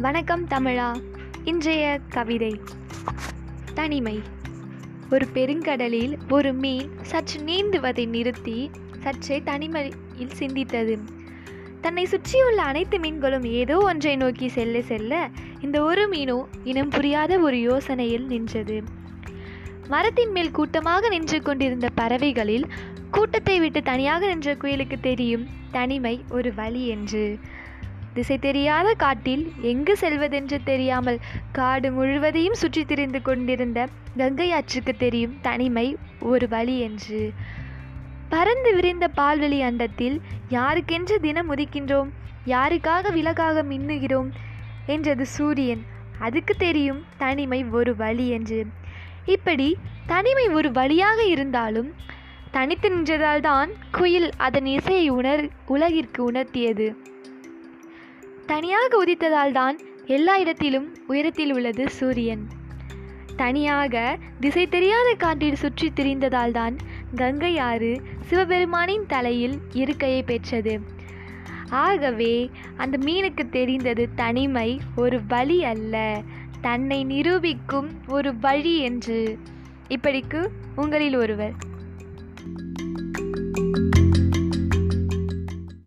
வணக்கம் தமிழா. இன்றைய கவிதை. தனிமை. ஒரு பெருங்கடலில் ஒரு மீன் சற்று நீந்துவதை நிறுத்தி சற்றே தனிமையில் சிந்தித்தது. தன்னை சுற்றியுள்ள அனைத்து மீன்களும் ஏதோ ஒன்றை நோக்கி செல்ல செல்ல இந்த ஒரு மீனோ இனம் புரியாத ஒரு யோசனையில் நின்றது. மரத்தின் மேல் கூட்டமாக நின்று கொண்டிருந்த பறவைகளில் கூட்டத்தை விட்டு தனியாக நின்ற குயிலுக்கு தெரியும் தனிமை ஒரு வழி என்று. திசை தெரியாத காட்டில் எங்கு செல்வதென்று தெரியாமல் காடு முழுவதையும் சுற்றி திரிந்து கொண்டிருந்த கங்கை ஆற்றுக்கு தெரியும் தனிமை ஒரு வழி என்று. பறந்து விரிந்த பால்வெளி அண்டத்தில் யாருக்கென்று தினம் உதிக்கின்றோம்? யாருக்காக விலகாக மின்னுகிறோம்? என்றது சூரியன். அதுக்கு தெரியும் தனிமை ஒரு வழி என்று. இப்படி தனிமை ஒரு வழியாக இருந்தாலும் தனித்து நின்றதால்தான் குயில் அதன் இசையை உணர் உலகிற்கு உணர்த்தியது. தனியாக உதித்ததால் தான் எல்லா இடத்திலும் உயரத்தில் உள்ளது சூரியன். தனியாக திசை தெரியாத காட்டில் சுற்றி திரிந்ததால் தான் கங்கை ஆறு சிவபெருமானின் தலையில் இருக்கையை பெற்றது. ஆகவே அந்த மீனுக்கு தெரிந்தது தனிமை ஒரு வழி அல்ல. தன்னை நிரூபிக்கும் ஒரு வழி என்று. இப்படிக்கு உங்களில் ஒருவர்.